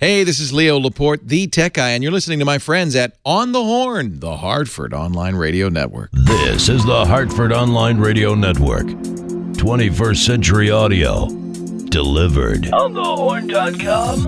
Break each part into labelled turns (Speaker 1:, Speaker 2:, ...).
Speaker 1: Hey, this is Leo Laporte, the tech guy, and you're listening to my friends at On the Horn, the Hartford Online Radio Network.
Speaker 2: This is the Hartford Online Radio Network. 21st century audio. Delivered.
Speaker 3: On thehorn.com.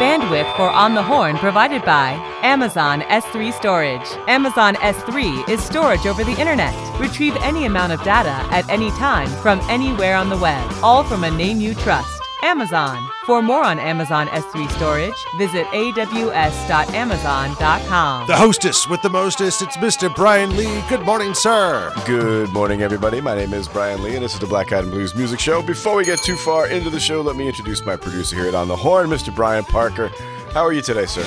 Speaker 4: Bandwidth for On the Horn provided by Amazon S3 Storage. Amazon S3 is storage over the internet. Retrieve any amount of data at any time from anywhere on the web, all from a name you trust. Amazon. For more on Amazon S3 storage, visit aws.amazon.com.
Speaker 5: The hostess with the mostest, it's Mr. Brian Lee. Good morning, sir.
Speaker 6: Good morning, everybody. My name is Brian Lee, and this is the Black Eyed and Blues Music Show. Before we get too far into the show, let me introduce my producer here at On the Horn, Mr. Brian Parker. How are you today, sir?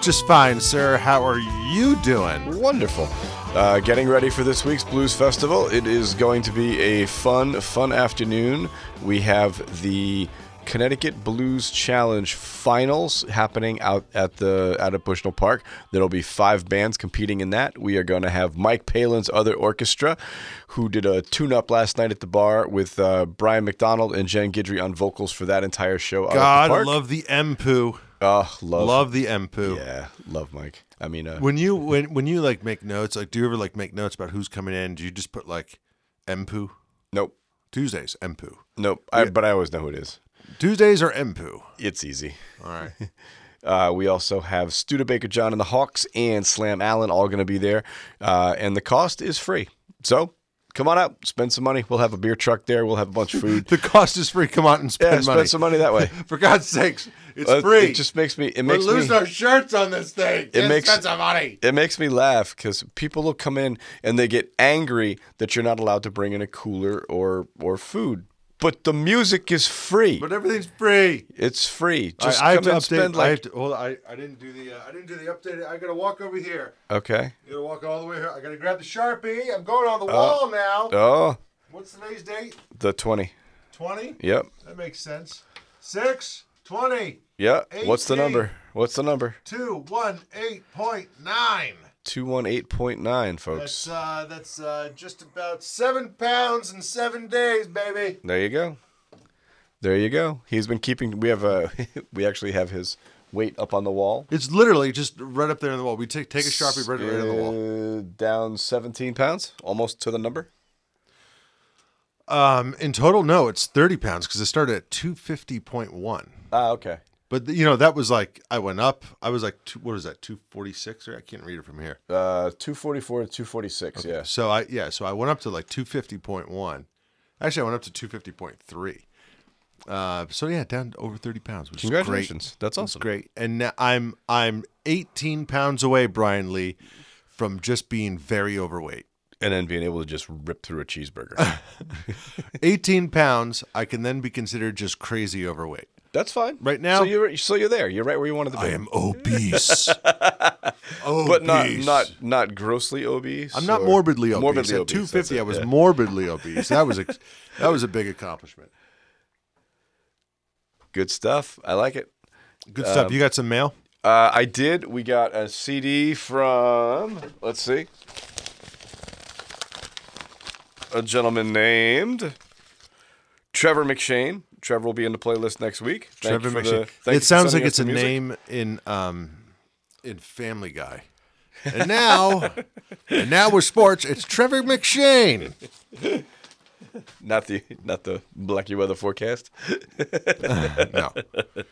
Speaker 5: Just fine, sir. How are you doing?
Speaker 6: Wonderful. Uh, getting ready for this week's Blues Festival. It is going to be a fun, fun afternoon. We have the Connecticut Blues Challenge finals happening out at the out at Bushnell Park. There'll be five bands competing in that. We are going to have Mike Palin's Other Orchestra, who did a tune-up last night at the bar with uh, Brian McDonald and Jen Guidry on vocals for that entire show. the
Speaker 5: God,
Speaker 6: park.
Speaker 5: love the M-poo.
Speaker 6: Oh, love,
Speaker 5: Love the M-poo.
Speaker 6: Yeah, love Mike. I mean, uh,
Speaker 5: When you when when you like make notes, like do you ever like make notes about who's coming in? Do you just put like M-poo?
Speaker 6: nope,
Speaker 5: Tuesdays, M-poo.
Speaker 6: nope. I, but I always know who it is.
Speaker 5: Tuesdays are M-poo.
Speaker 6: It's easy.
Speaker 5: All right.
Speaker 6: Uh, we also have Studebaker John and the Hawks and Slam Allen all going to be there. Uh, and the cost is free. So come on out, spend some money. We'll have a beer truck there. We'll have a bunch of food.
Speaker 5: the cost is free. Come on and spend
Speaker 6: yeah,
Speaker 5: money.
Speaker 6: spend some money that way.
Speaker 5: For God's sakes, it's
Speaker 6: Uh,
Speaker 5: free.
Speaker 6: It just makes me. It makes
Speaker 5: losing
Speaker 6: me.
Speaker 5: our shirts on this thing. It
Speaker 6: makes-
Speaker 5: spend some money.
Speaker 6: It makes me laugh because people will come in and they get angry that you're not allowed to bring in a cooler or or food. But the music is free.
Speaker 5: But everything's free.
Speaker 6: It's free. Just
Speaker 5: I, I have
Speaker 6: come
Speaker 5: to
Speaker 6: and
Speaker 5: update.
Speaker 6: spend
Speaker 5: I
Speaker 6: like.
Speaker 5: have to, hold on, I, I didn't do the uh, I didn't do the update. I gotta walk over here.
Speaker 6: Okay.
Speaker 5: I gotta walk all the way here. I gotta grab the sharpie. I'm going on the wall now.
Speaker 6: Oh,
Speaker 5: What's today's date?
Speaker 6: the twenty.
Speaker 5: Twenty.
Speaker 6: Yep.
Speaker 5: That makes sense. Six twenty
Speaker 6: Yeah. What's the number? What's the number?
Speaker 5: two one eight point nine.
Speaker 6: Two one eight point nine, folks.
Speaker 5: That's
Speaker 6: folks.
Speaker 5: uh that's uh just about seven pounds in seven days, baby.
Speaker 6: There you go. There you go. He's been keeping. We have a. we actually have his weight up on the wall.
Speaker 5: It's literally just right up there on the wall. We take take a sharpie right, right on the wall.
Speaker 6: Uh, down seventeen pounds, almost to the number.
Speaker 5: Um, in total, no, it's thirty pounds because it started at two fifty point one.
Speaker 6: Ah, okay.
Speaker 5: But you know that was like I went up. I was like two, what is that? Two forty six or I can't read it from here.
Speaker 6: Uh, two forty four to two forty six. Yeah.
Speaker 5: So I yeah. So I went up to like two fifty point one. Actually, I went up to two fifty point three. Uh, so yeah, down over thirty pounds, which
Speaker 6: Congratulations.
Speaker 5: is great.
Speaker 6: That's awesome.
Speaker 5: great. And now I'm I'm eighteen pounds away, Brian Lee, from just being very overweight.
Speaker 6: And then being able to just rip through a cheeseburger.
Speaker 5: Eighteen pounds, I can then be considered just crazy overweight.
Speaker 6: That's fine.
Speaker 5: Right now-
Speaker 6: so you're so you're there. You're right where you wanted to be.
Speaker 5: I am obese. obese.
Speaker 6: but not not not grossly obese.
Speaker 5: I'm not morbidly obese.
Speaker 6: Morbidly
Speaker 5: At
Speaker 6: obese.
Speaker 5: 250, I was
Speaker 6: yeah.
Speaker 5: morbidly obese. That was a, that was a big accomplishment.
Speaker 6: Good stuff. I like it.
Speaker 5: Good stuff. You got some mail?
Speaker 6: Uh, I did. We got a CD from. Let's see. A gentleman named Trevor McShane. Trevor will be in the playlist next week. Thank
Speaker 5: Trevor McShane. It sounds like it's a
Speaker 6: music.
Speaker 5: name in um in Family Guy. And now, and now with sports, it's Trevor McShane.
Speaker 6: Not the not the Blacky weather forecast.
Speaker 5: No,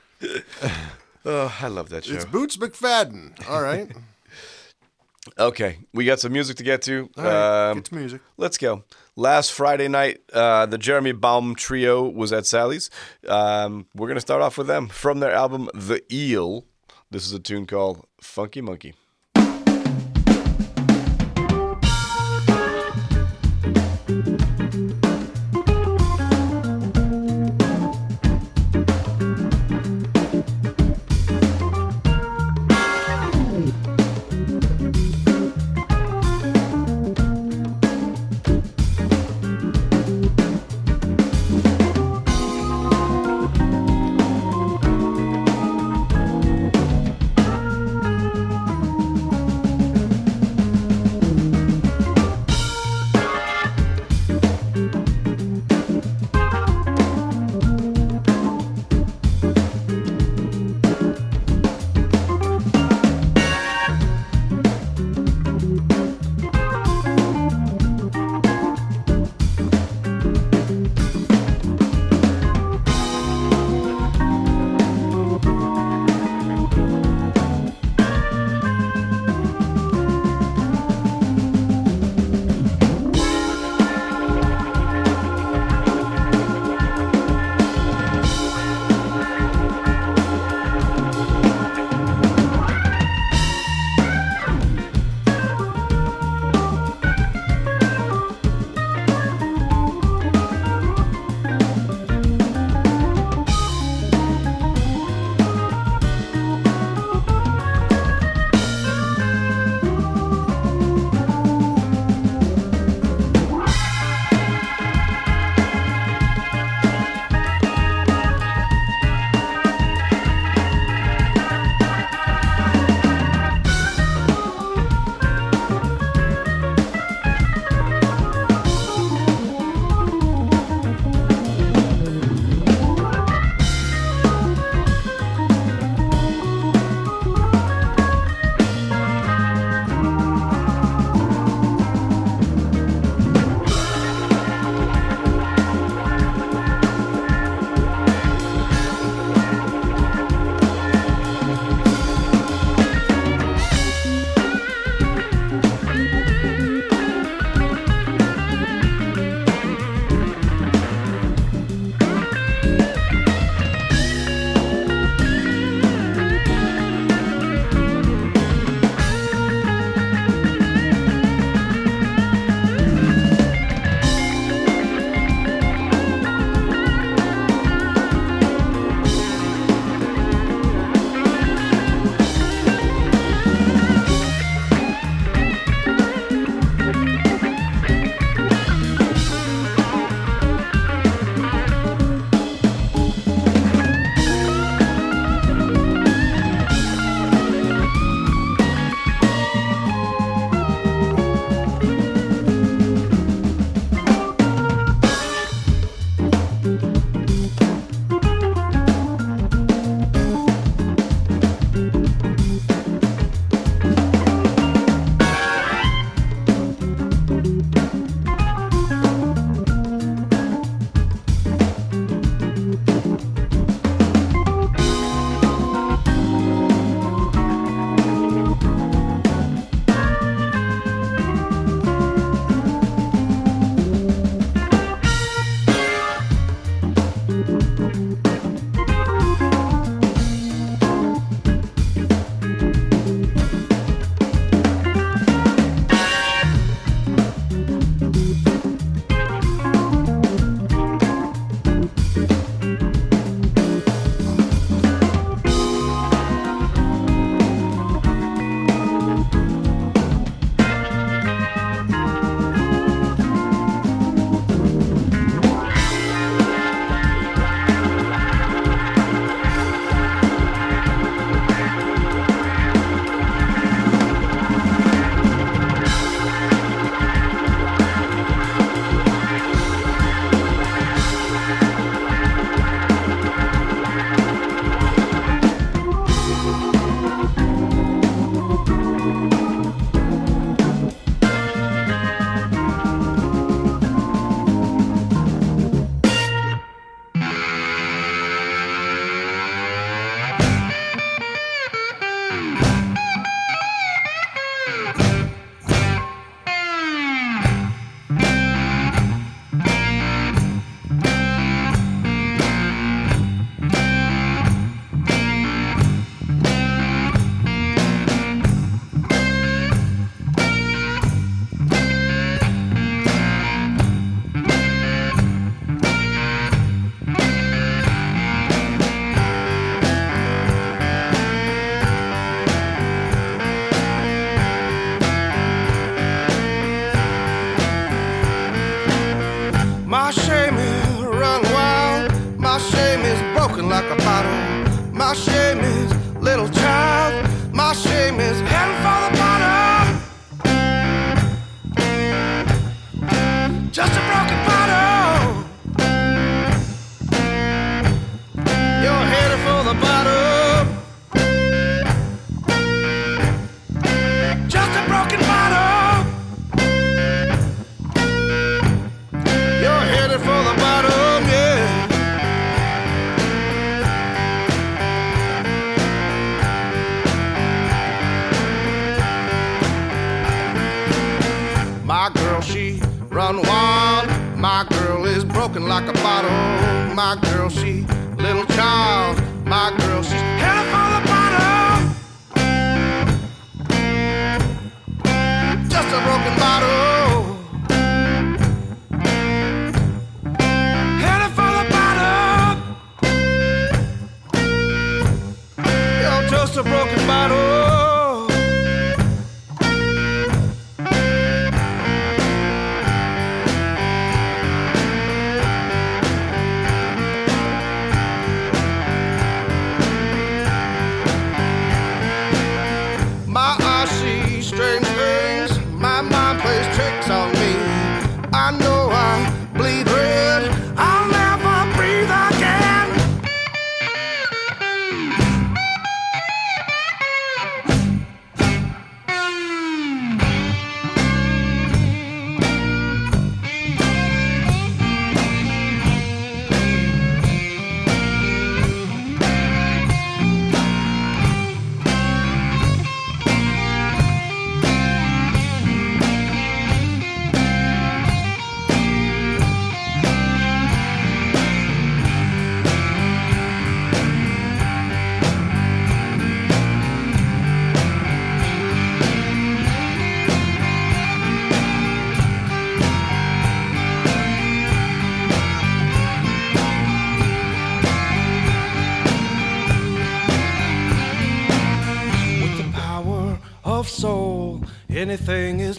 Speaker 6: Oh, I love that show.
Speaker 5: it's Boots McFadden. All right,
Speaker 6: Okay, we got some music to get to.
Speaker 5: Right.
Speaker 6: Um,
Speaker 5: Get to music.
Speaker 6: Let's go. Last Friday night, uh, the Jeremy Baum Trio was at Sally's. Um, we're going to start off with them from their album The Eel. This is a tune called Funky Monkey.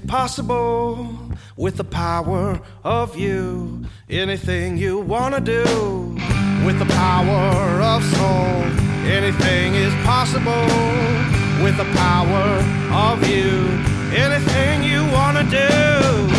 Speaker 7: possible with the power of you. Anything you want to do with the power of soul. Anything is possible with the power of you. Anything you
Speaker 8: want to do.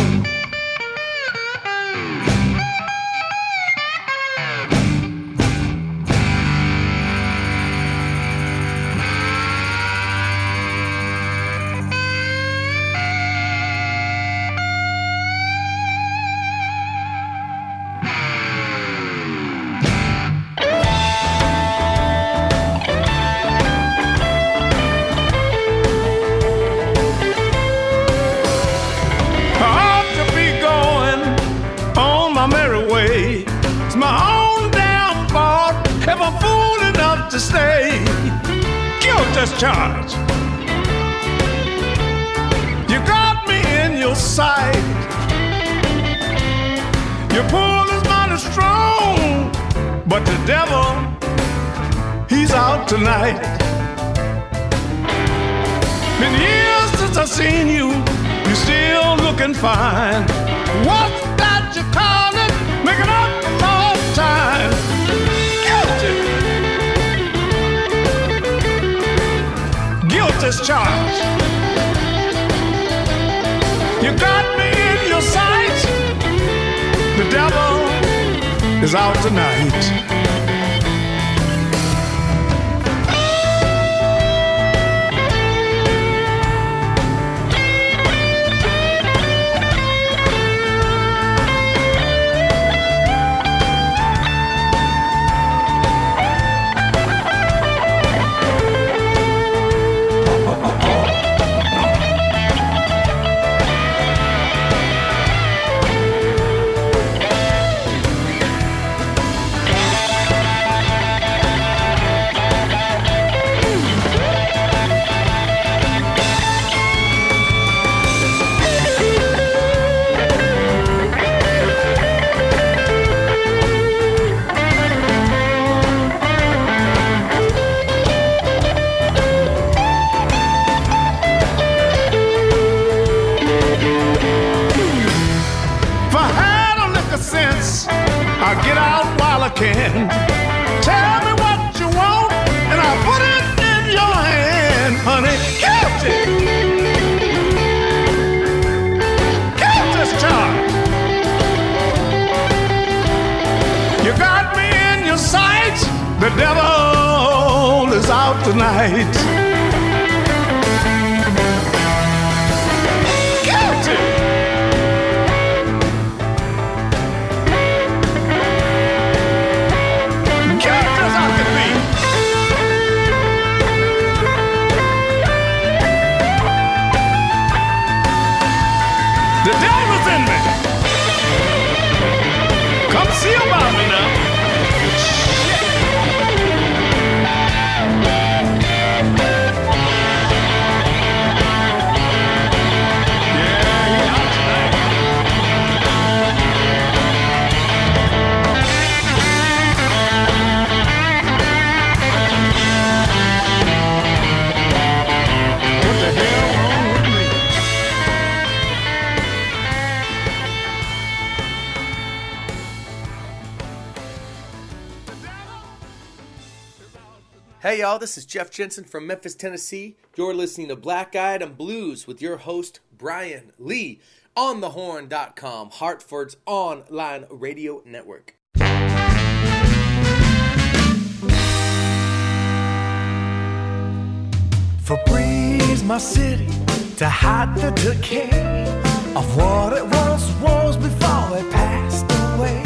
Speaker 8: can. Tell me what you want, and I'll put it in your hand, honey. Count it. Count this charge. You got me in your sight. The devil is out tonight.
Speaker 9: Hey y'all, this is Jeff Jensen from Memphis, Tennessee. You're listening to Black Eyed and Blues with your host, Brian Lee, on thehorn.com, Hartford's online radio network.
Speaker 10: Febreze my city to hide the decay of what it once was before it passed away.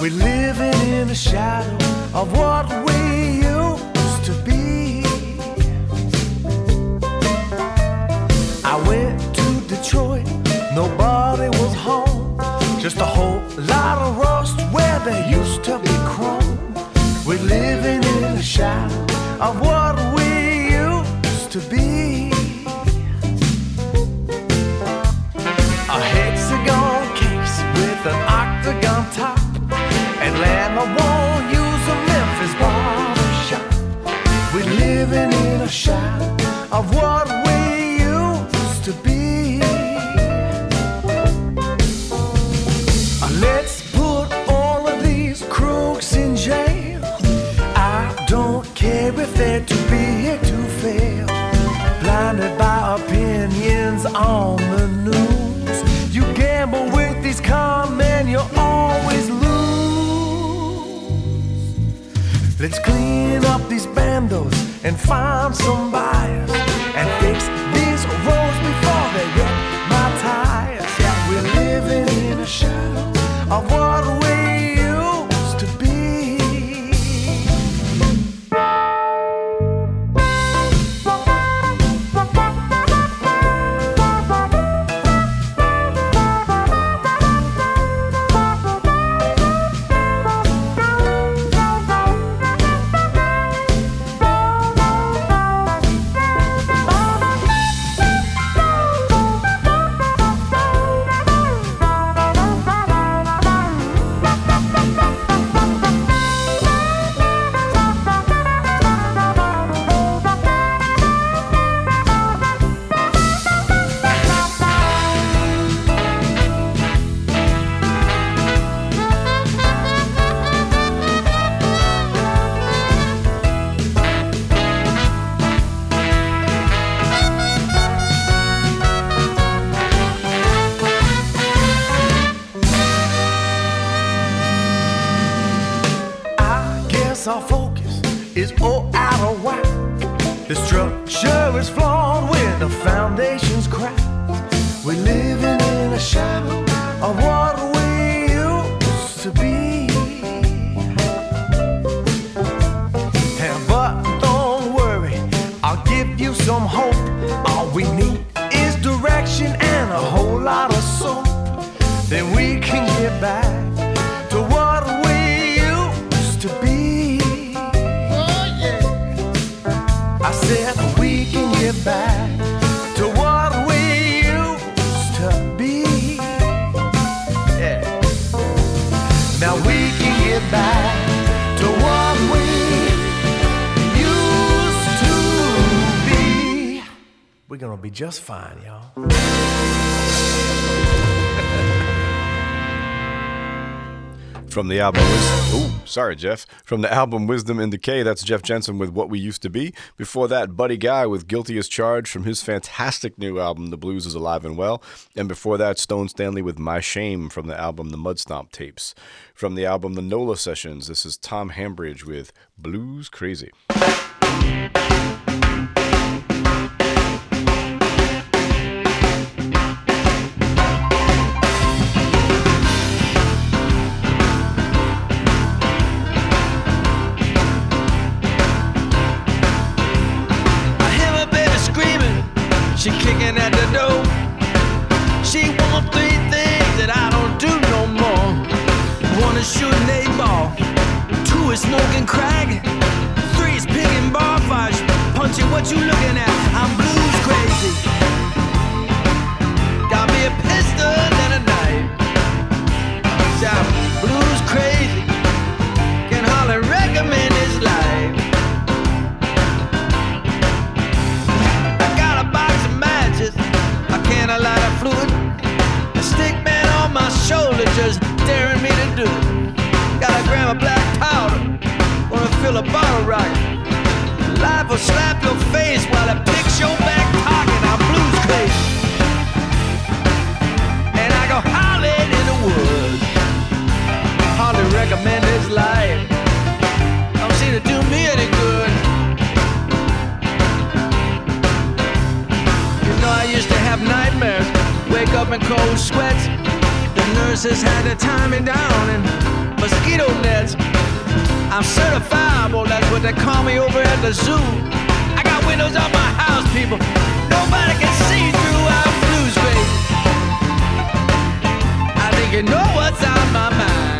Speaker 10: We're living in the shadow of what we nobody was home. Just a whole lot of rust where there used to be chrome. We're living in the shadow of what we used to be. A hexagon case with an octagon top. Atlanta won't use a Memphis barber shop. We're living in a shadow of what they're too big to fail. Blinded by opinions on the news. You gamble with these con men, you always lose. Let's clean up these bandos and find some buyers and fix these roads before they get my tires. Yeah, we're living in a shadow of fine, y'all.
Speaker 6: From the album Wisdom. Ooh, sorry, Jeff. From the album Wisdom in Decay, that's Jeff Jensen with What We Used to Be. Before that, Buddy Guy with Guilty as Charged from his fantastic new album, The Blues is Alive and Well. And before that, Stone Stanley with My Shame from the album The Mudstomp Tapes. From the album The NOLA Sessions, this is Tom Hambridge with Blues Crazy.
Speaker 11: Smoking crack, three is picking bar fights, punching what you looking at. I'm blues crazy. Got me a pistol and a knife. Yeah, blues crazy. Can hardly recommend his life. I got a box of matches, a can of lighter fluid, a stick man on my shoulder just daring me to do it. Got a gram of black powder, fill a bottle rocket. Life will slap your face while it picks your back pocket. I'm blues crazy. And I go howling in the woods. Hardly recommend his life. Don't seem to do me any good. You know, I used to have nightmares, wake up in cold sweats. The nurses had to tie me down in mosquito nets. I'm certifiable, that's what they call me over at the zoo. I got windows on my house, people. Nobody can see through our blues, baby. I think you know what's on my mind.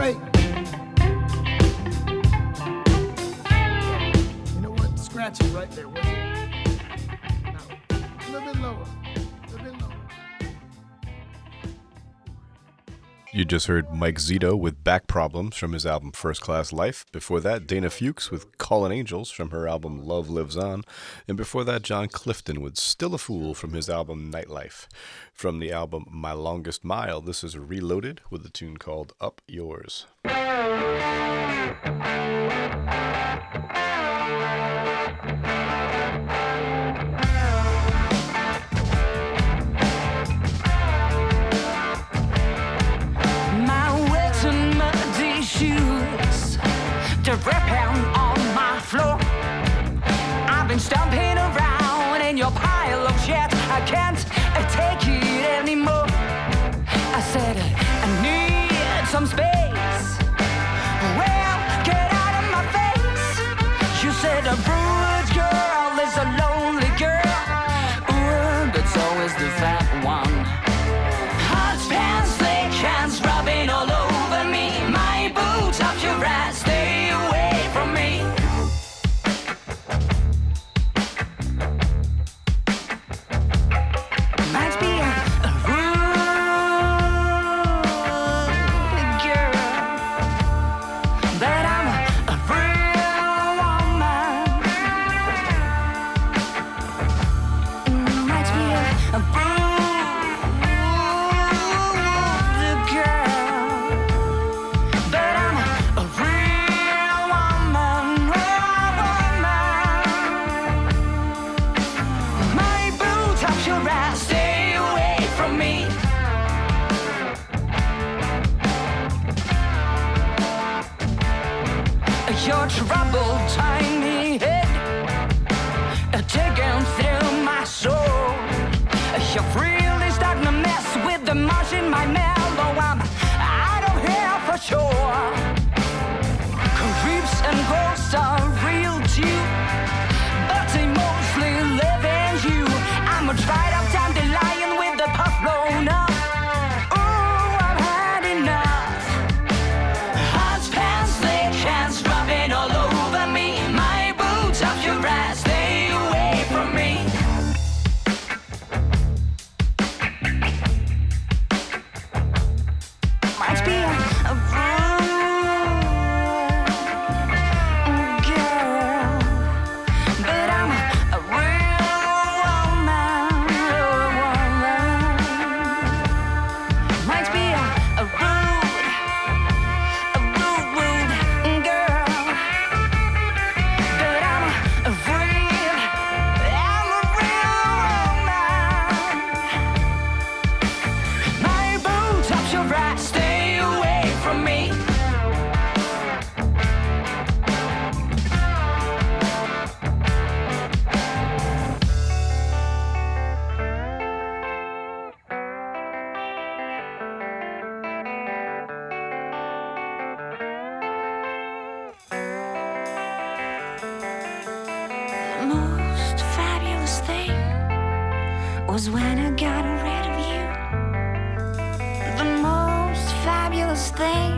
Speaker 12: break. You know what? Scratch it right there. Wait. No. A little bit lower.
Speaker 6: You just heard Mike Zito with Back Problems from his album First Class Life. Before that, Dana Fuchs with Calling Angels from her album Love Lives On. And before that, John Clifton with Still a Fool from his album Nightlife. From the album My Longest Mile, this is Reloaded with a tune called Up Yours.
Speaker 13: stomping around in your pile of shit. I can't take it anymore. I said I need some space. was when I got rid of you. The most fabulous thing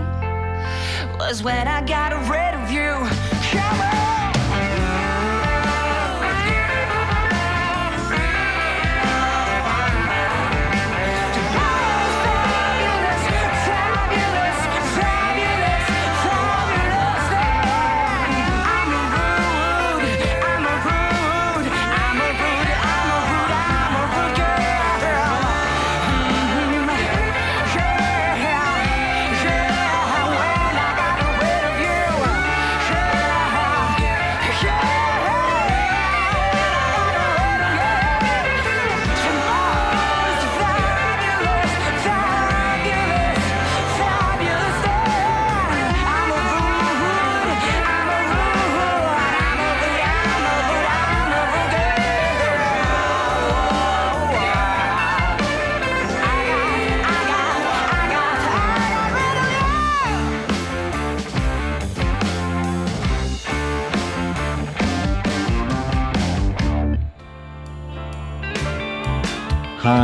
Speaker 13: was when I got rid of you.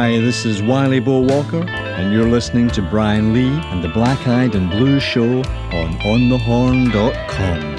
Speaker 14: Hi, this is Wily Bo Walker, and you're listening to Brian Lee and the Black Eyed and Blue Show on OnTheHorn.com.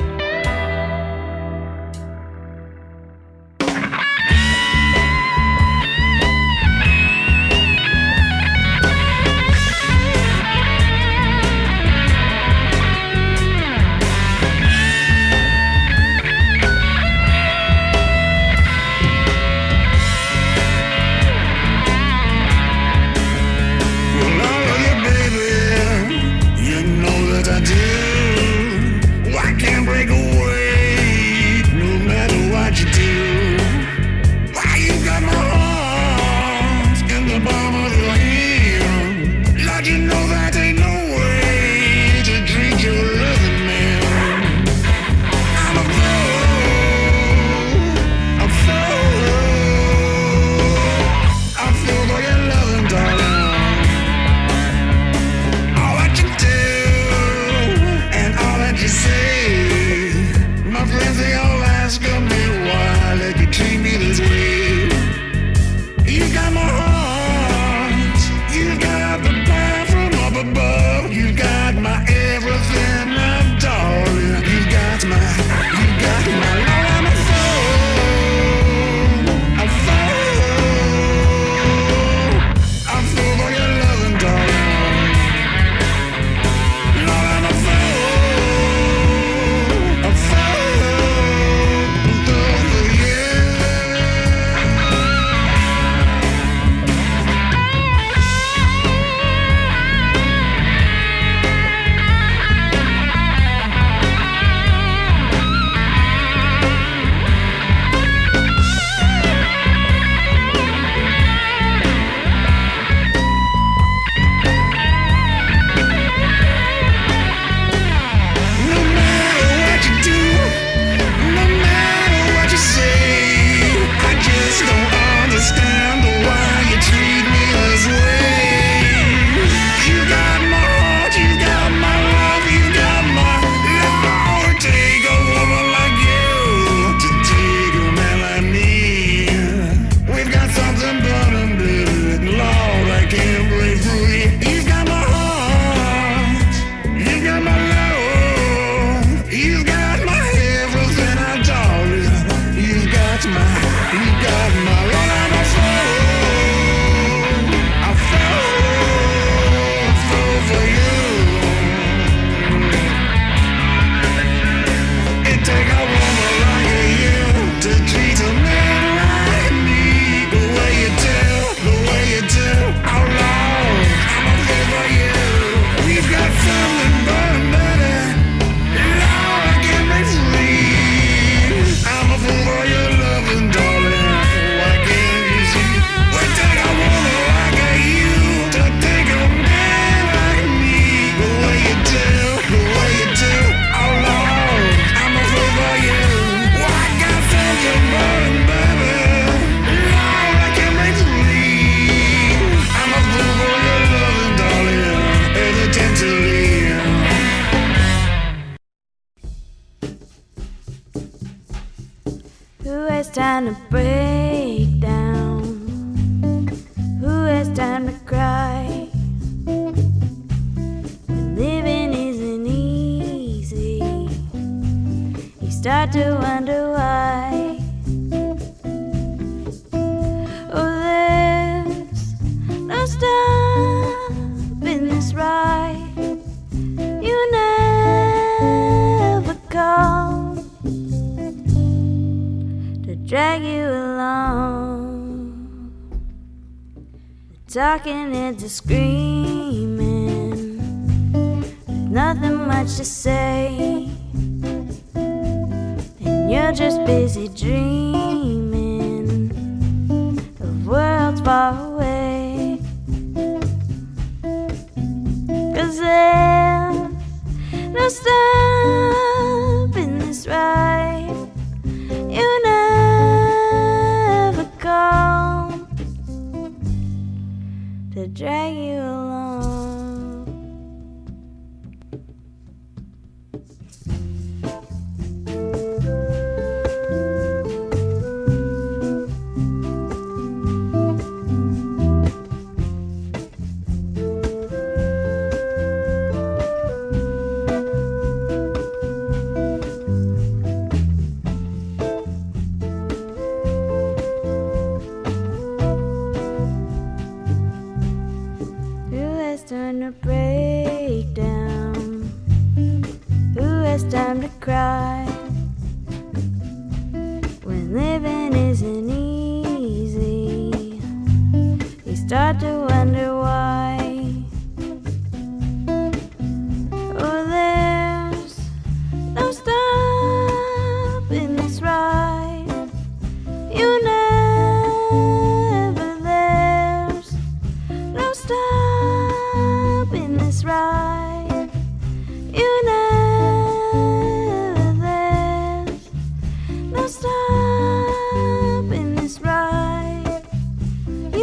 Speaker 12: discreet.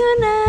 Speaker 12: You
Speaker 15: never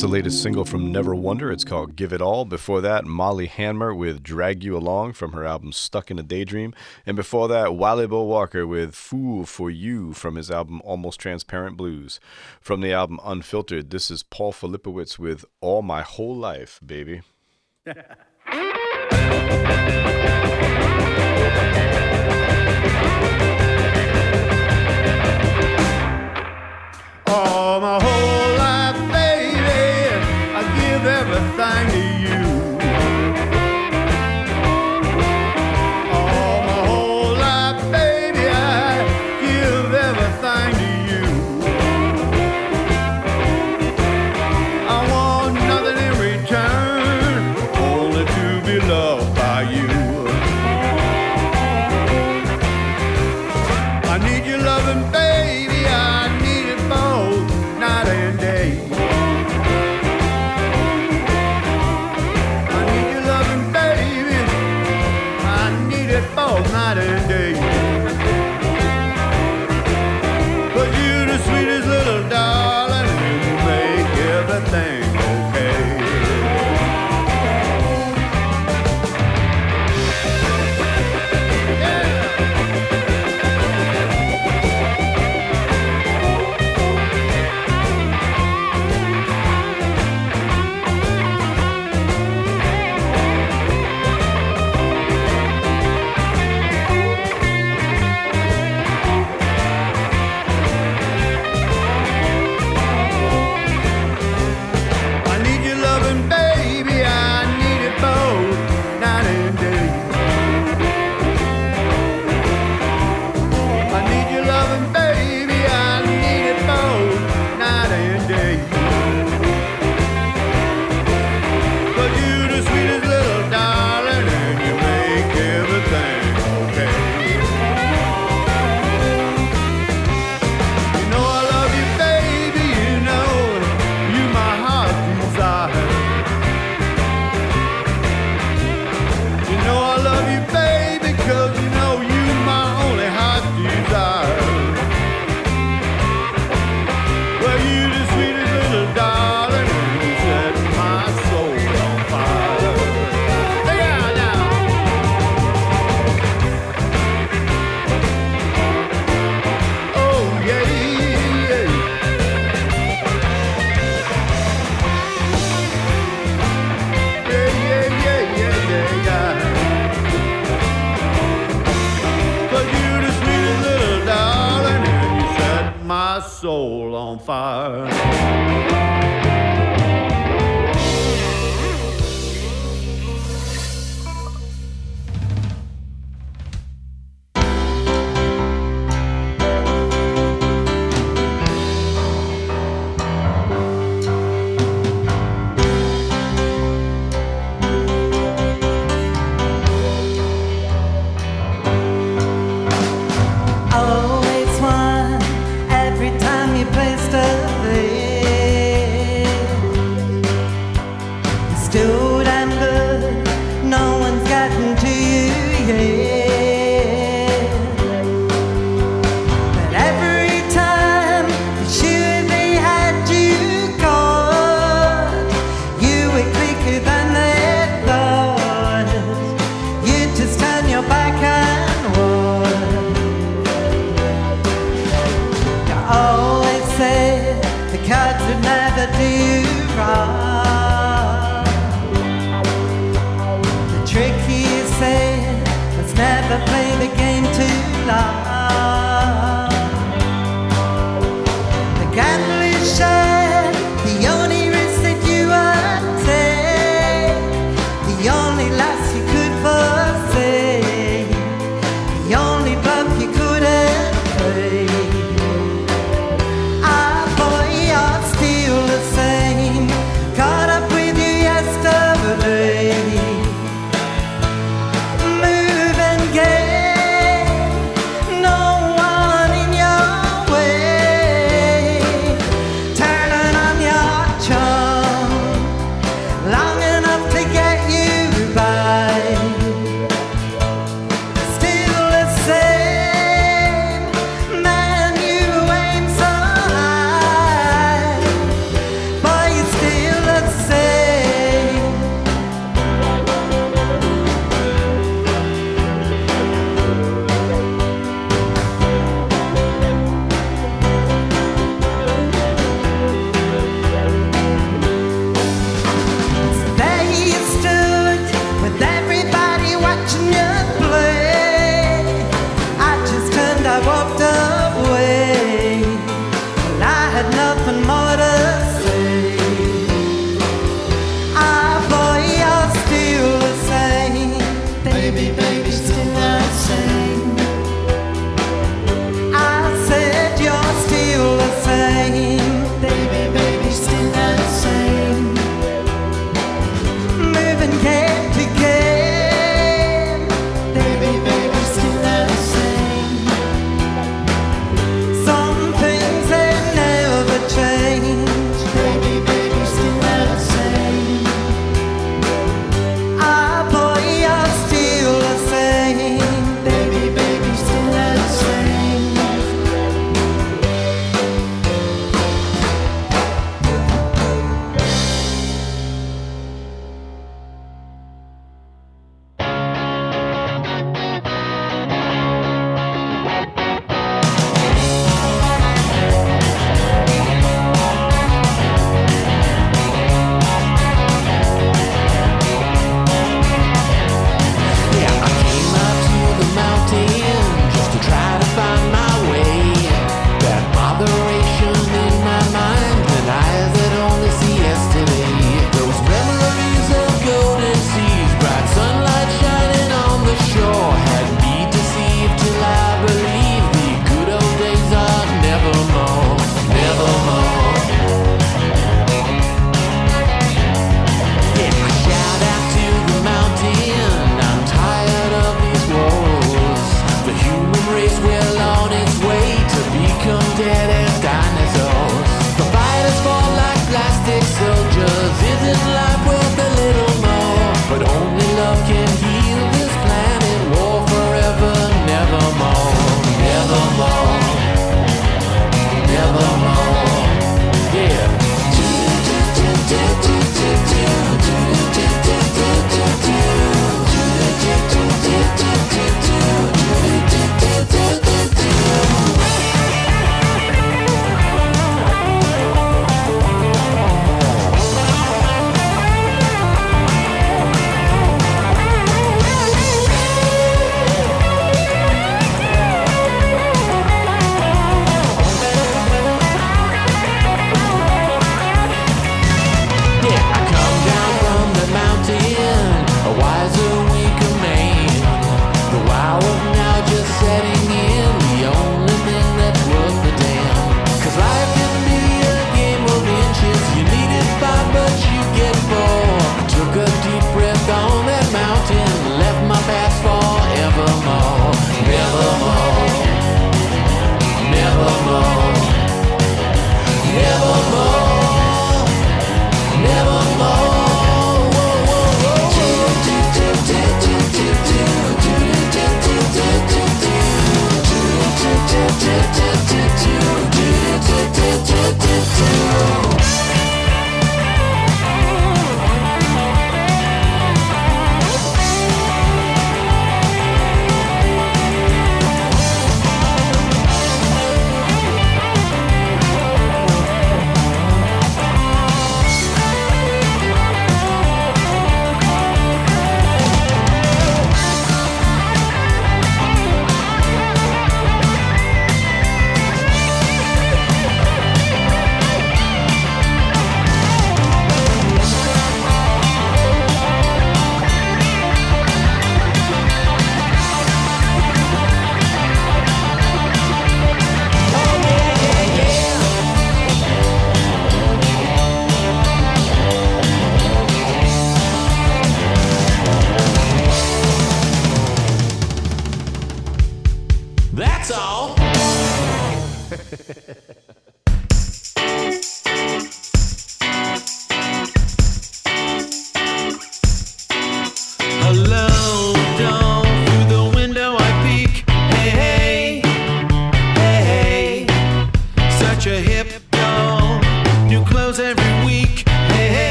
Speaker 6: That's the latest single from Never Wonder. It's called Give It All. Before that, Molly Hanmer with Drag You Along from her album Stuck in a Daydream. And before that, Wily Bo Walker with Fool for You from his album Almost Transparent Blues. From the album Unfiltered, this is Paul Filipowicz with All My Whole Life, Baby.
Speaker 12: All my whole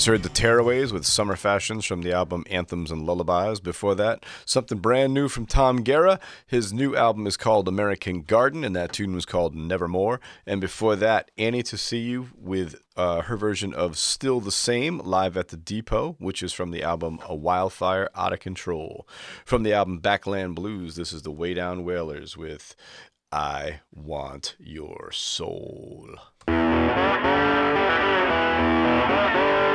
Speaker 16: just
Speaker 6: heard the Tearaways with Summer Fashions from the album Anthems and Lullabies. Before that, something brand new from Tom Guerra. His new album is called American Garden, and that tune was called Nevermore. And before that, Annie to See You with uh, her version of Still the Same live at the Depot, which is from the album A Wildfire Out of Control. From the album Backland Blues, this is the Way Down Whalers with I Want Your Soul.
Speaker 17: Thank you.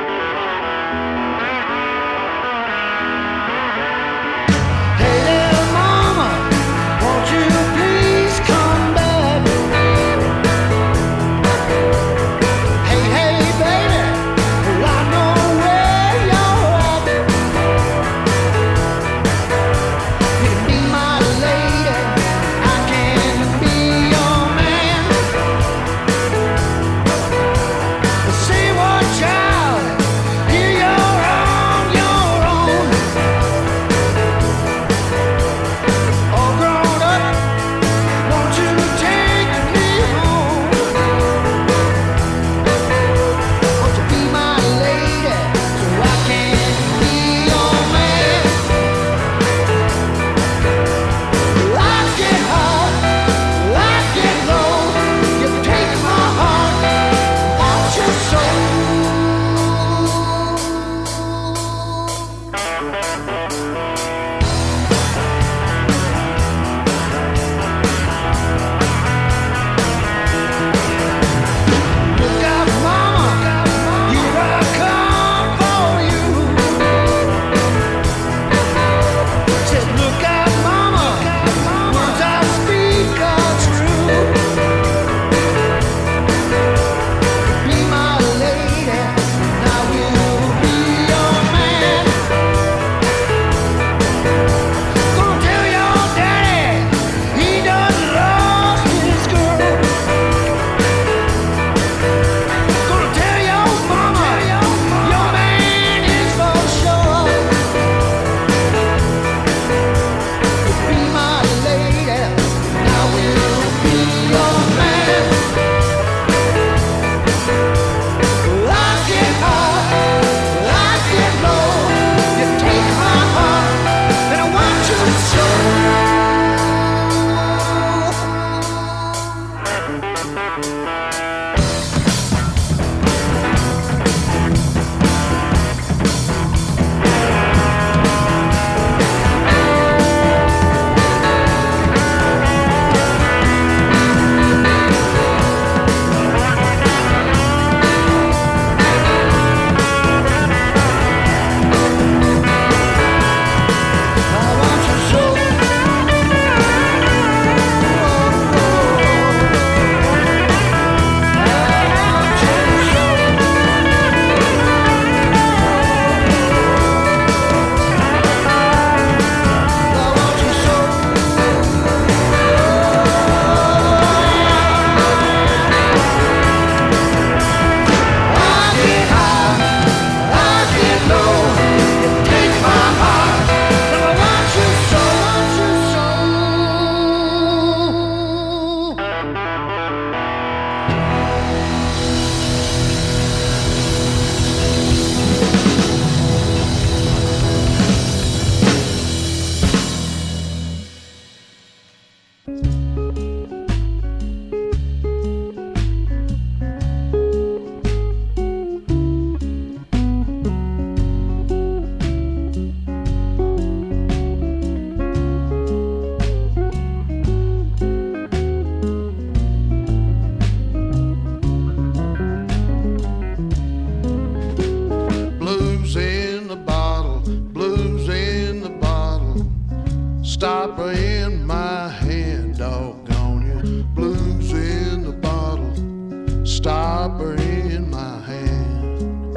Speaker 17: stopper in my hand.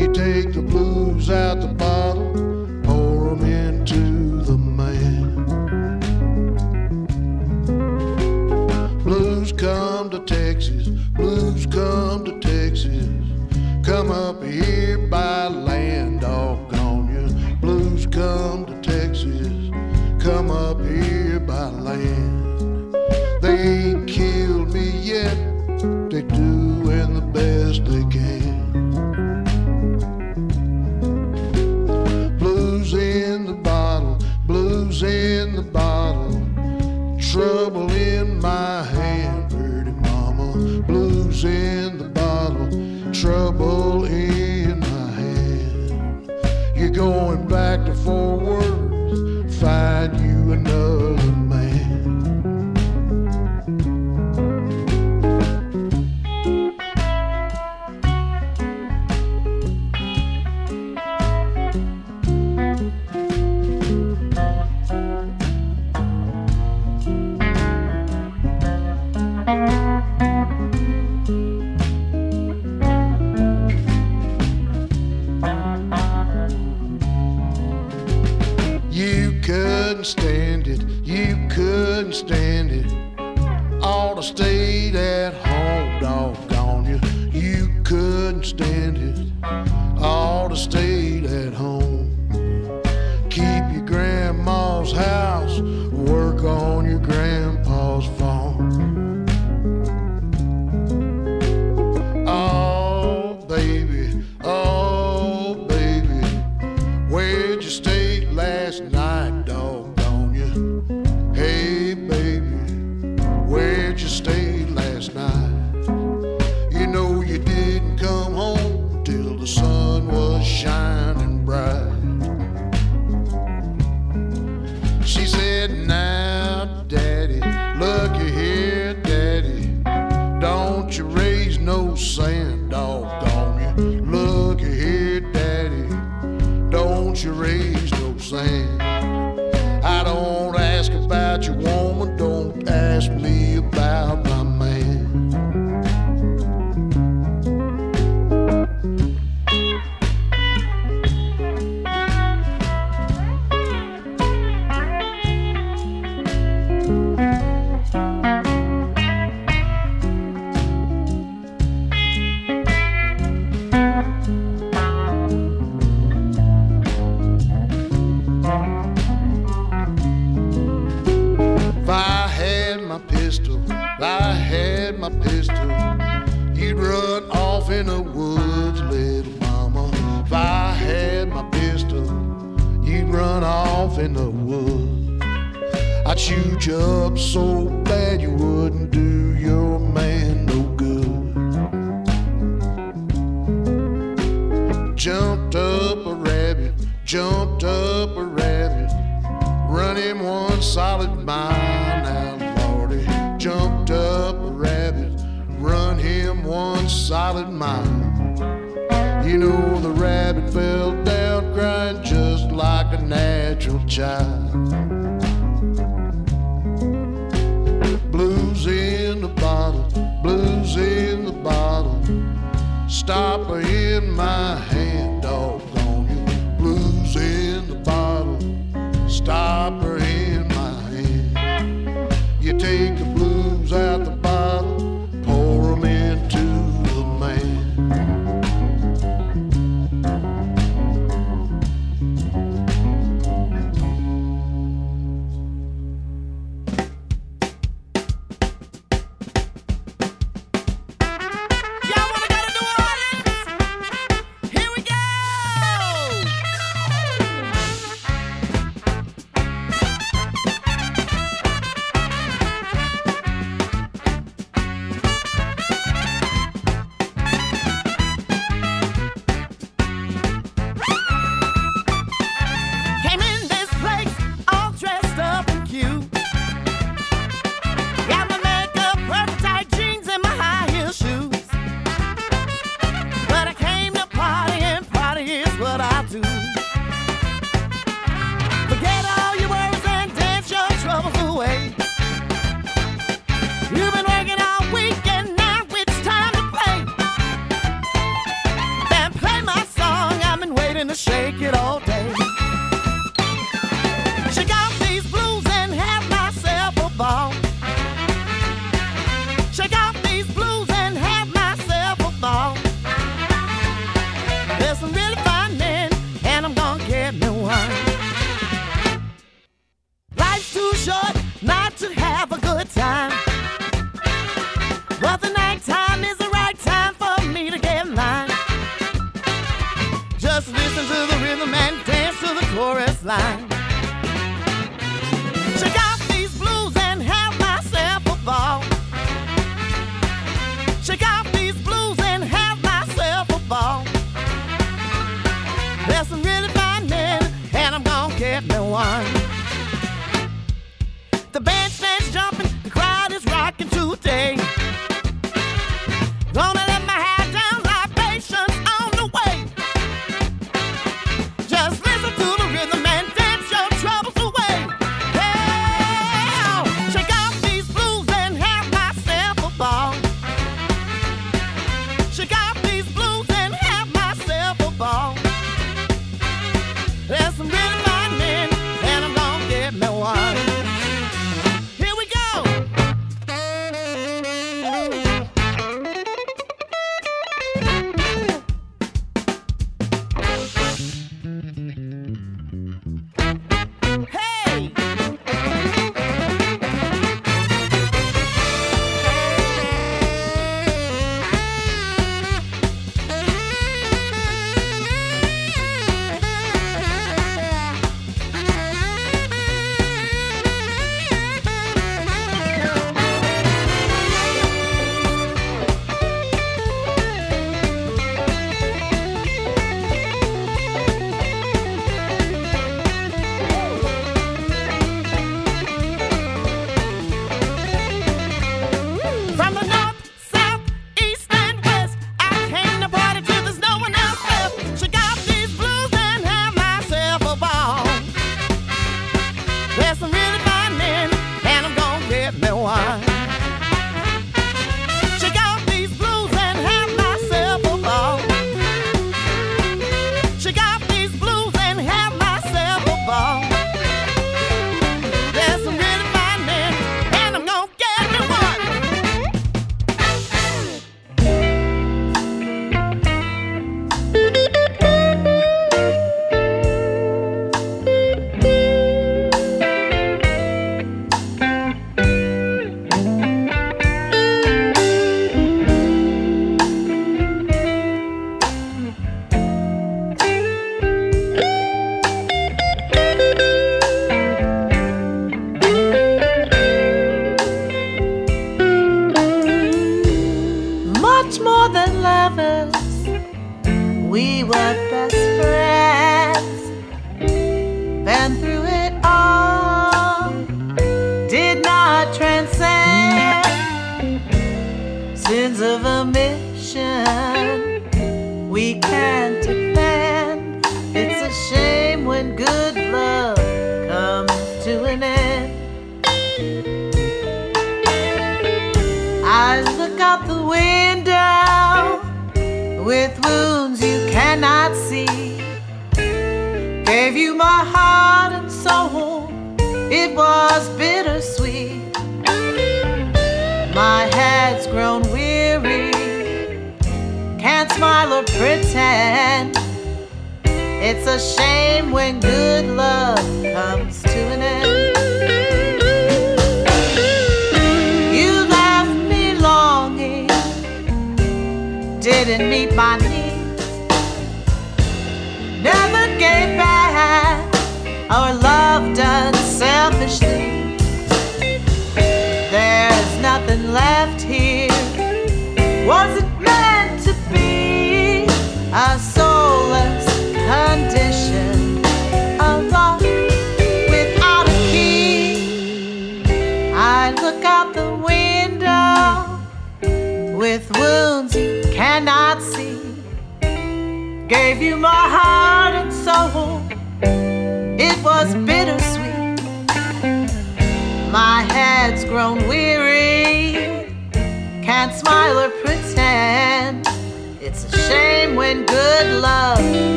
Speaker 17: You take the blues out the bottle.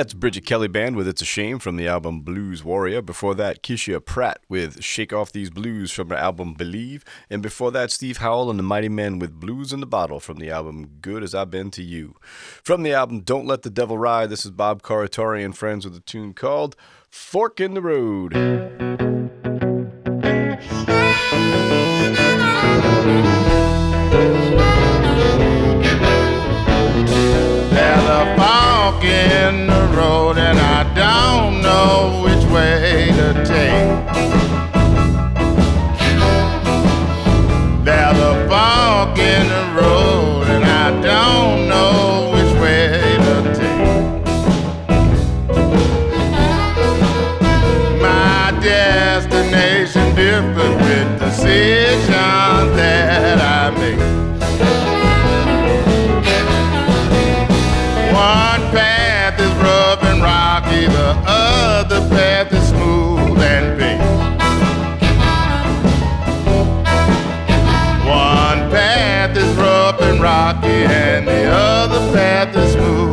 Speaker 6: That's Bridget Kelly Band with It's a Shame from the album Blues Warrior. Before that, Kishia Pratt with Shake Off These Blues from her album Believe. And before that, Steve Howell and the Mighty Men with Blues in the Bottle from the album Good As I've Been to You. From the album Don't Let the Devil Ride, this is Bob Corritore and Friends with a tune called Fork in the Road.
Speaker 18: at this move.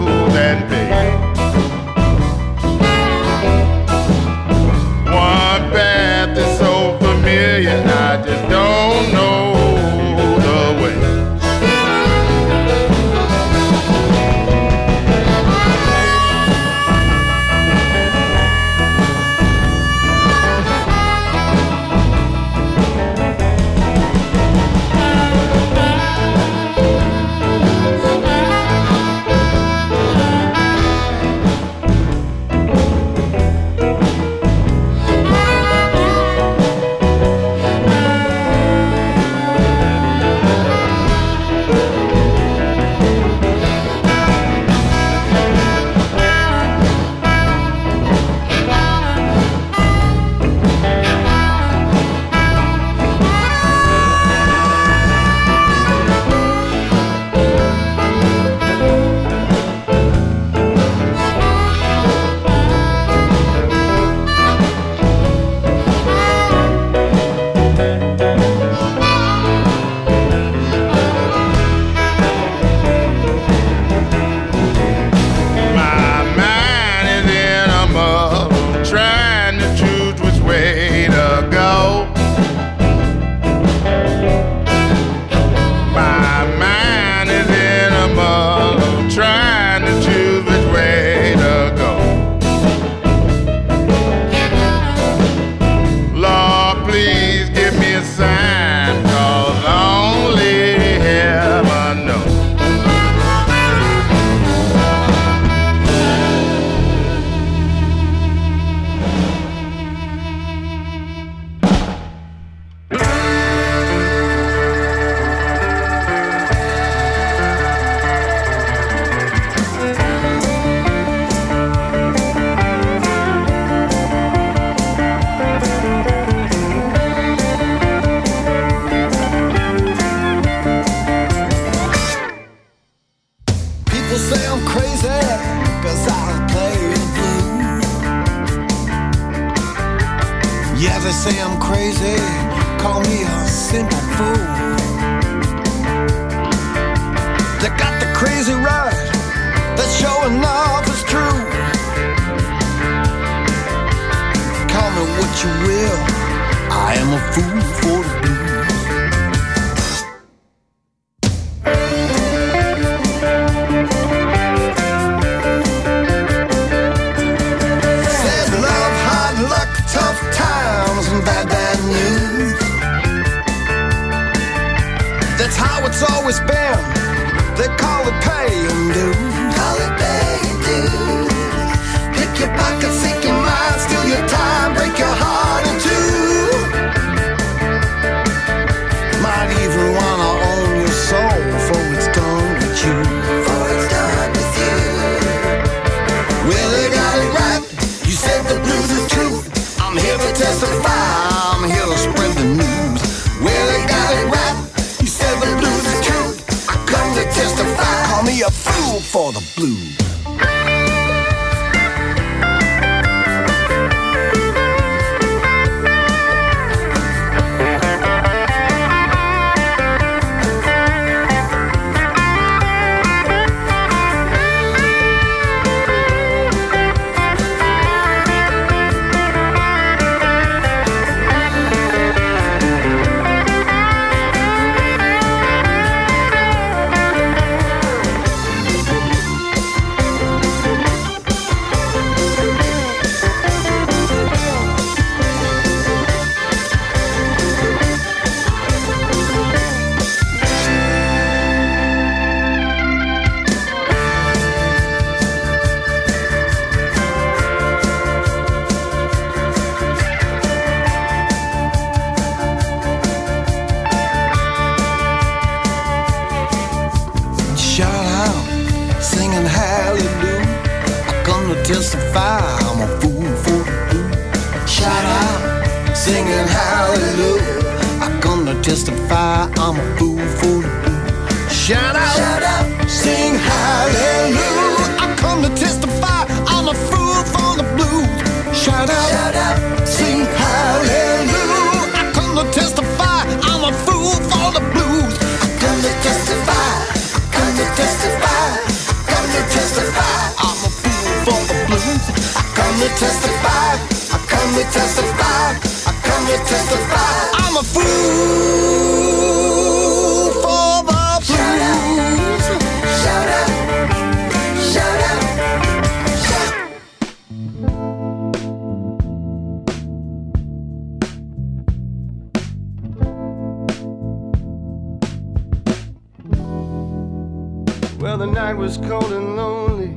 Speaker 18: The
Speaker 19: night was cold and lonely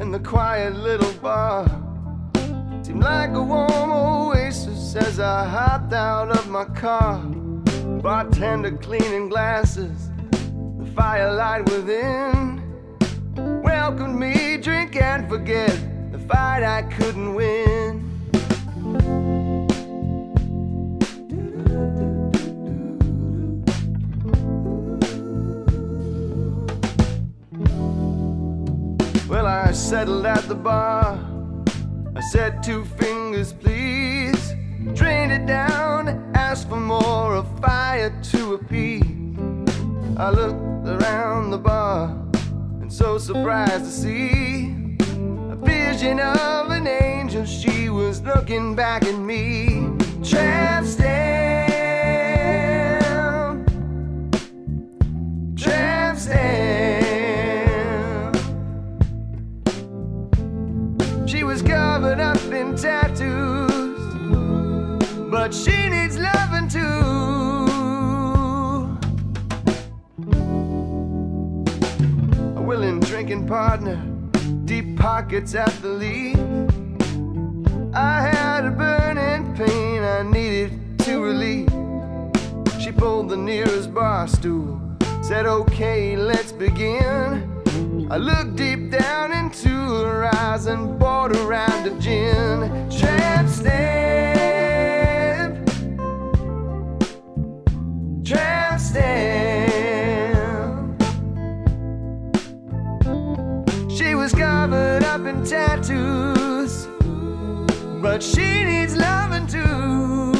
Speaker 19: in the quiet little bar. Seemed like a warm oasis as I hopped out of my car. Bartender cleaning glasses, the firelight within welcomed me, drink and forget the fight I couldn't win. I settled at the bar. I said two fingers, please. Drained it down, asked for more, a fire to appease. I looked around the bar and so surprised to see a vision of an angel. She was looking back at me. Tramp tattoos, but she needs loving too. A willing drinking partner, deep pockets at the lead. I had a burning pain I needed to relieve. She pulled the nearest bar stool, said, Okay, let's begin. I looked deep down into her eyes and bought a round of gin. Tramp stamp, tramp stamp. She was covered up in tattoos, but she needs loving too.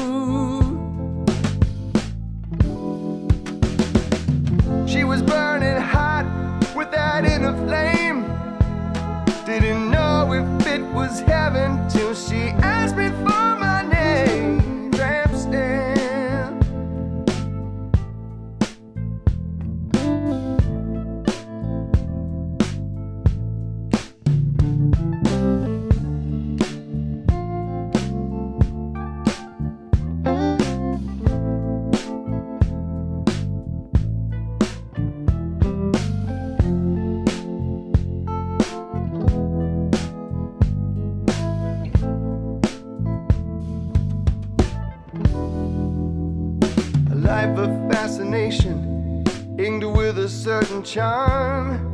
Speaker 19: in a flame. Didn't know if it was heaven till she asked me for. charm.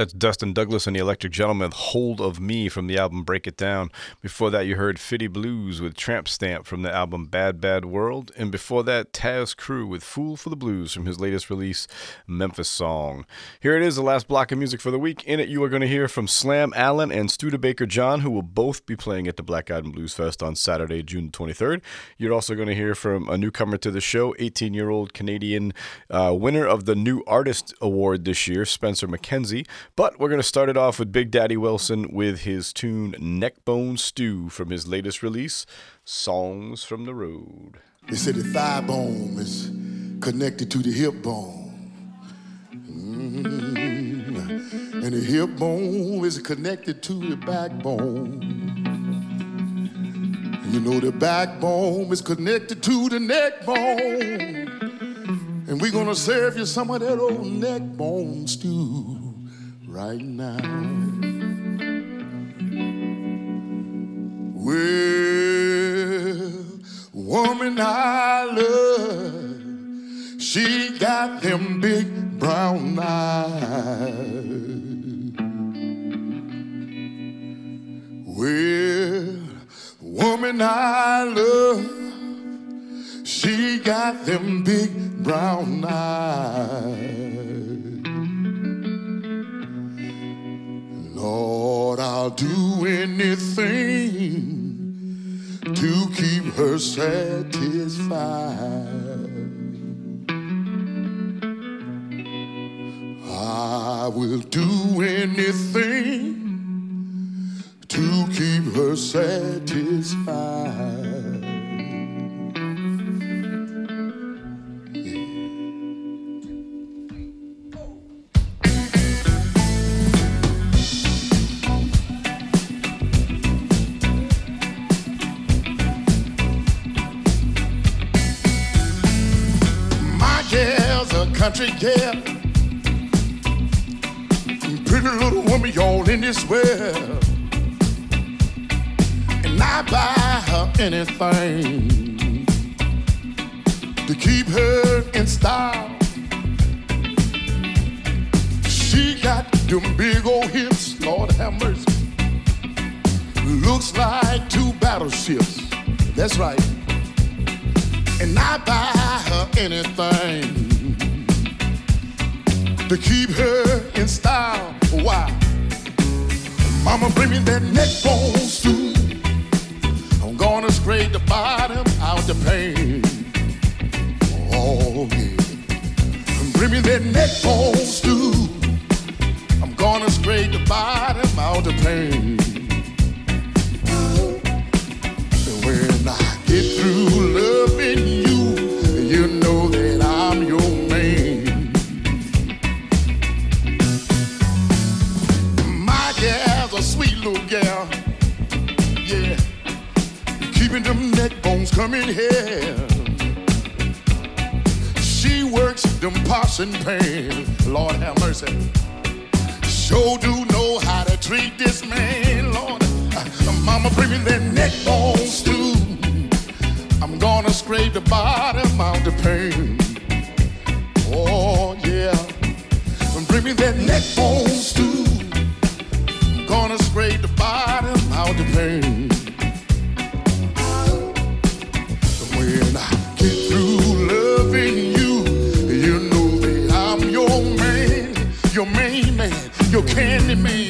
Speaker 6: That's Dustin Douglas and the Electric Gentlemen, Hold of Me from the album Break It Down. Before that, you heard Fitty Blues with Tramp Stamp from the album Bad Bad World. And before that, Tas Cru with Fool for the Blues from his latest release, Memphis Song. Here it is, the last block of music for the week. In it, you are going to hear from Slam Allen and Studebaker John, who will both be playing at the Black Eyed and Blues Fest on Saturday, June 23rd. You're also going to hear from a newcomer to the show, 18 year old Canadian uh, winner of the New Artist Award this year, Spencer MacKenzie. But we're going to start it off with Big Daddy Wilson with his tune Neckbone Stew from his latest release, Songs from the Road.
Speaker 12: They say the thigh bone is connected to the hip bone. Mm. And the hip bone is connected to the backbone. You know the backbone is connected to the neck bone. And we're gonna serve you some of that old neck bone stew right now. Well, woman I love, she got them big brown eyes. Well, woman I love, she got them big brown eyes. Lord, I'll do anything to keep her satisfied. I will do anything to keep her satisfied. Country gal. Pretty little woman, y'all in this world. And I buy her anything to keep her in style. She got them big old hips, Lord have mercy. Looks like two battleships. That's right. And I buy her anything to keep her in style. Why? Mama, bring me that neck bone stew. I'm gonna scrape the bottom out the pain. Oh, yeah. Bring me that neck bone stew. I'm gonna scrape the bottom out the pain. And when I get through loving you, little gal, yeah. Keeping them neck bones coming here. She works them pots and pans, Lord have mercy. Sure do know how to treat this man, Lord. Uh, Mama, bring me that neck bone stew. I'm gonna scrape the bottom out the pain. Oh, yeah. Bring me that neck bone stew. The bottom out the pain. When I get through loving you, you know that I'm your man, your main man, your candy man.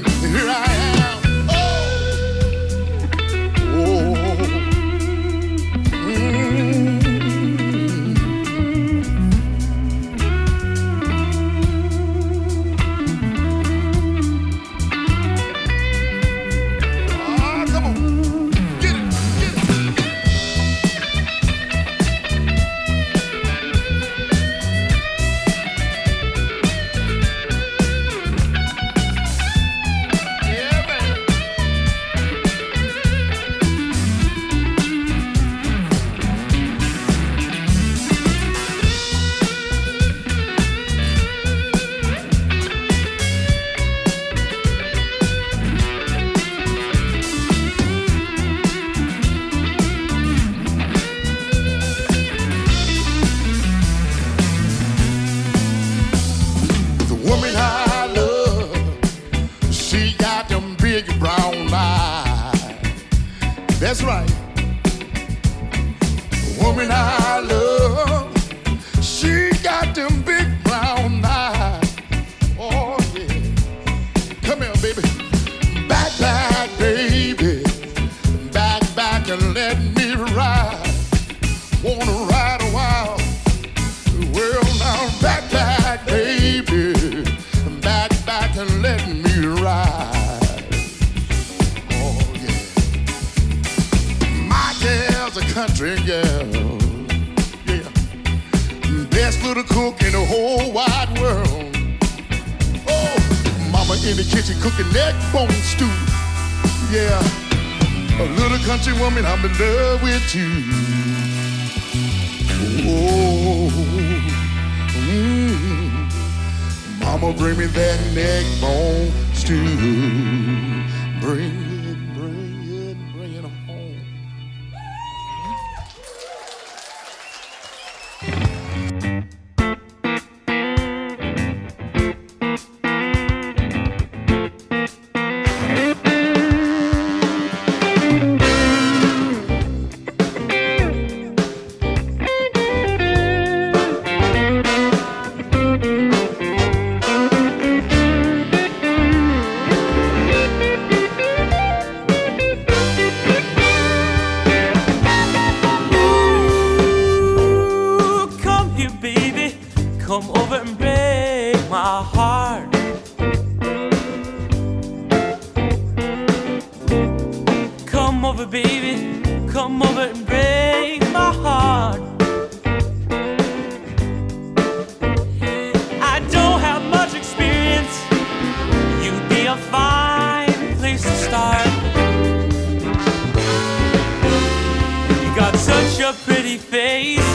Speaker 20: pretty face,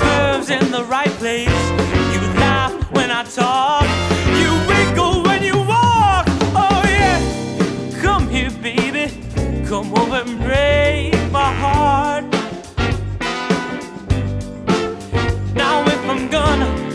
Speaker 20: curves in the right place. You laugh when I talk, you wiggle when you walk. Oh yeah, come here, baby, come over and break my heart. Now if I'm gonna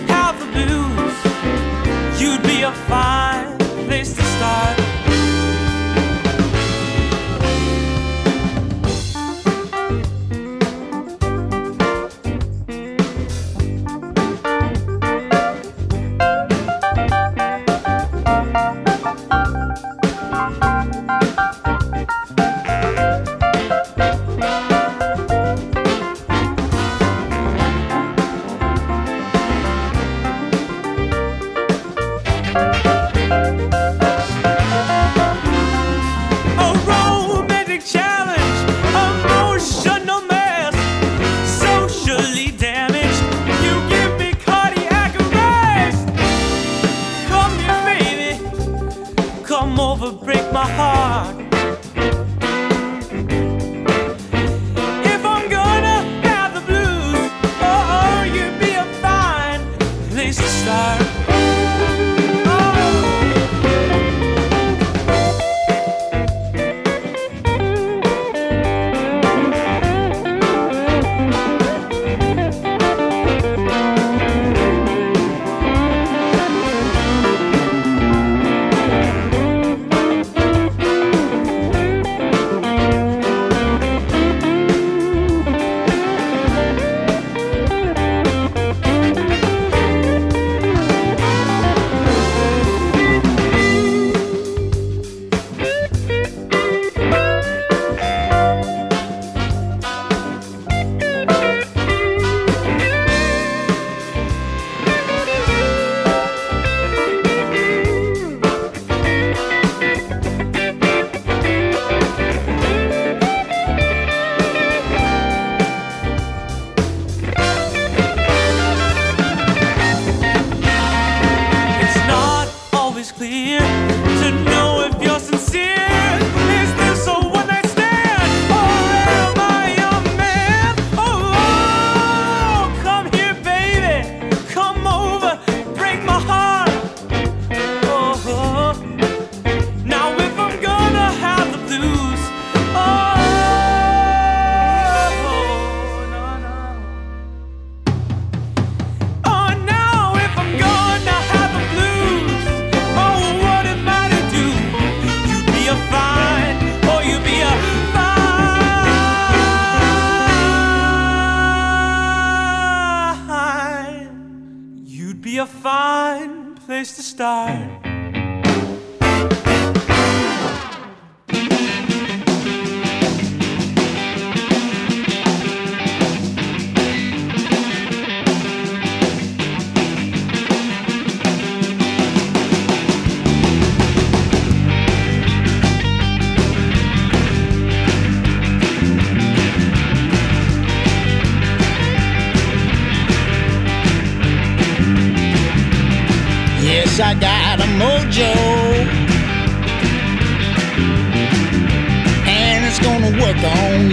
Speaker 21: on.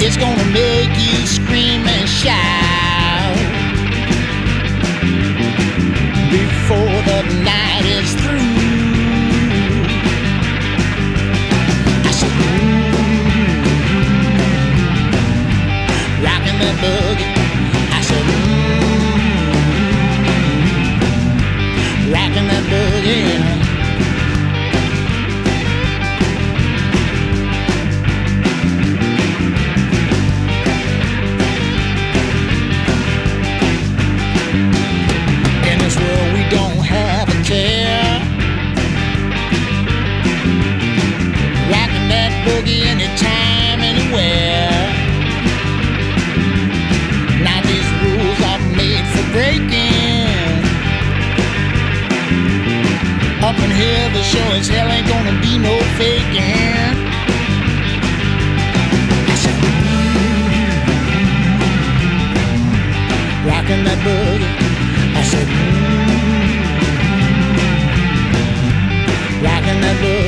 Speaker 21: It's gonna make you scream and shout. here, the show as hell ain't gonna be no faking. Rocking that boogie. I said, mm. Rockin' that boogie.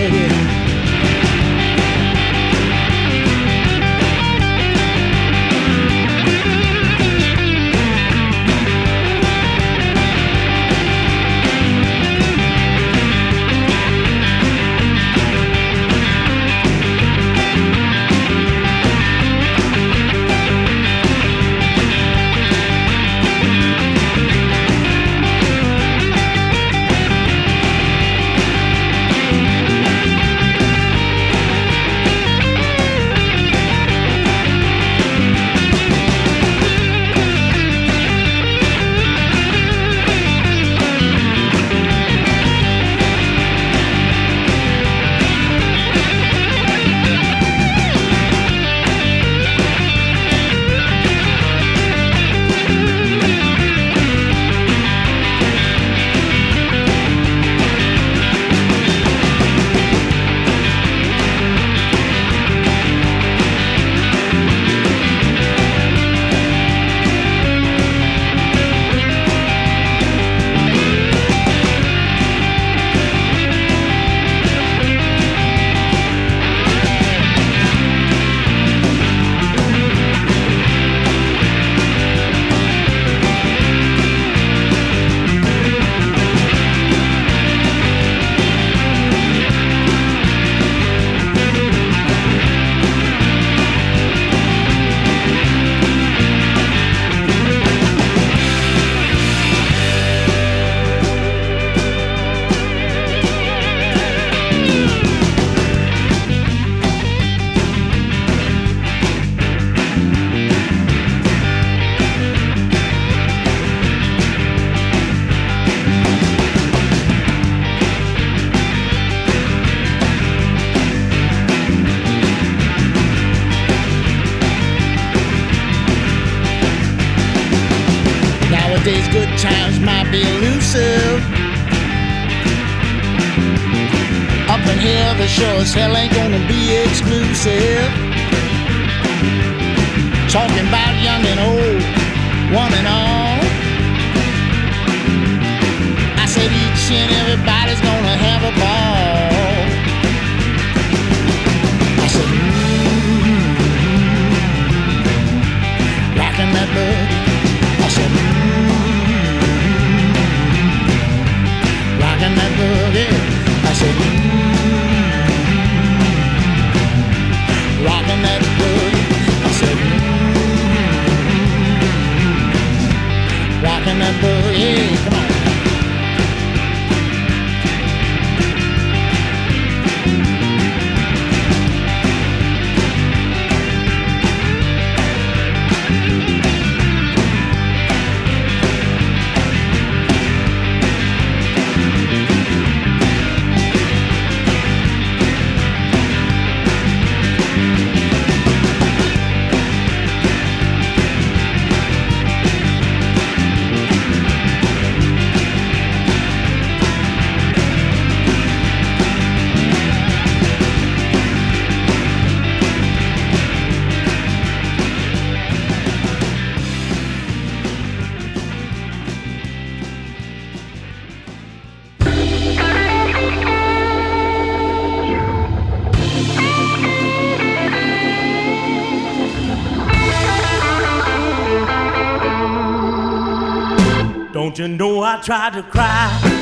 Speaker 22: Tried to cry?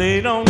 Speaker 22: They don't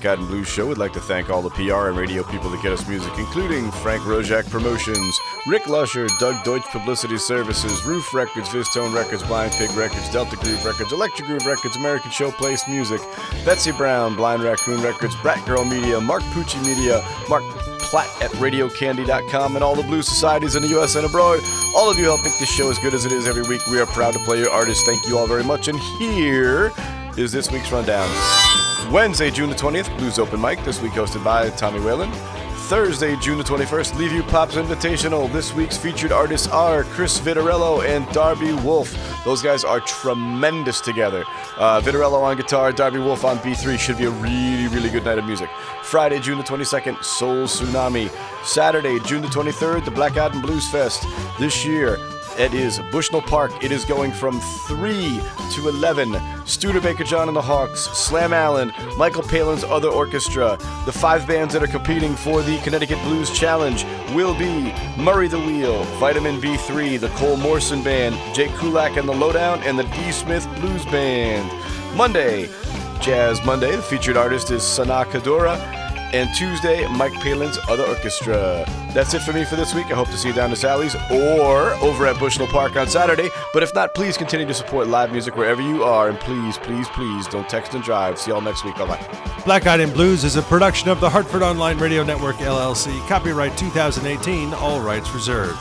Speaker 6: Black Eyed and Blues Show would like to thank all the PR and radio people that get us music, including Frank Roszak Promotions, Rick Lusher, Doug Deutsch Publicity Services, Ruf Records, VizzTone Records, Blind Pig Records, Delta Groove Records, Electric Groove Records, American Showplace Music, Betsy Brown, Blind Raccoon Records, Brat Girl Media, Mark Pucci Media, Mark Platt at RadioCandy.com, and all the blues societies in the U.S. and abroad. All of you help make this show as good as it is every week. We are proud to play your artists. Thank you all very much. And here is this week's rundown. Wednesday, June the 20th, Blues Open Mic, this week hosted by Tommy Whalen. Thursday, June the 21st, Leave You Pops Invitational. This week's featured artists are Chris Vitarello and Darby Wolf. Those guys are tremendous together. Uh, Vitarello on guitar, Darby Wolf on B3. Should be a really, really good night of music. Friday, June the 22nd, Soul Tsunami. Saturday, June the 23rd, the Black Eyed and Blues Fest. This year, It is Bushnell Park. It is going from 3 to 11. Studebaker John and the Hawks, Slam Allen, Michael Palin's Other Orchestra. The five bands that are competing for the Connecticut Blues Challenge will be Murray the Wheel, Vitamin B3, the Cole Morrison Band, Jake Kulak and the Lowdown, and the D. Smith Blues Band. Monday, Jazz Monday. The featured artist is Sana Kadora. And Tuesday, Mike Palin's Other Orchestra. That's it for me for this week. I hope to see you down to Sally's or over at Bushnell Park on Saturday. But if not, please continue to support live music wherever you are. And please, please, please don't text and drive. See y'all next week. Bye bye.
Speaker 23: Black Eyed and Blues is a production of the Hartford Online Radio Network, LLC. Copyright 2018, all rights reserved.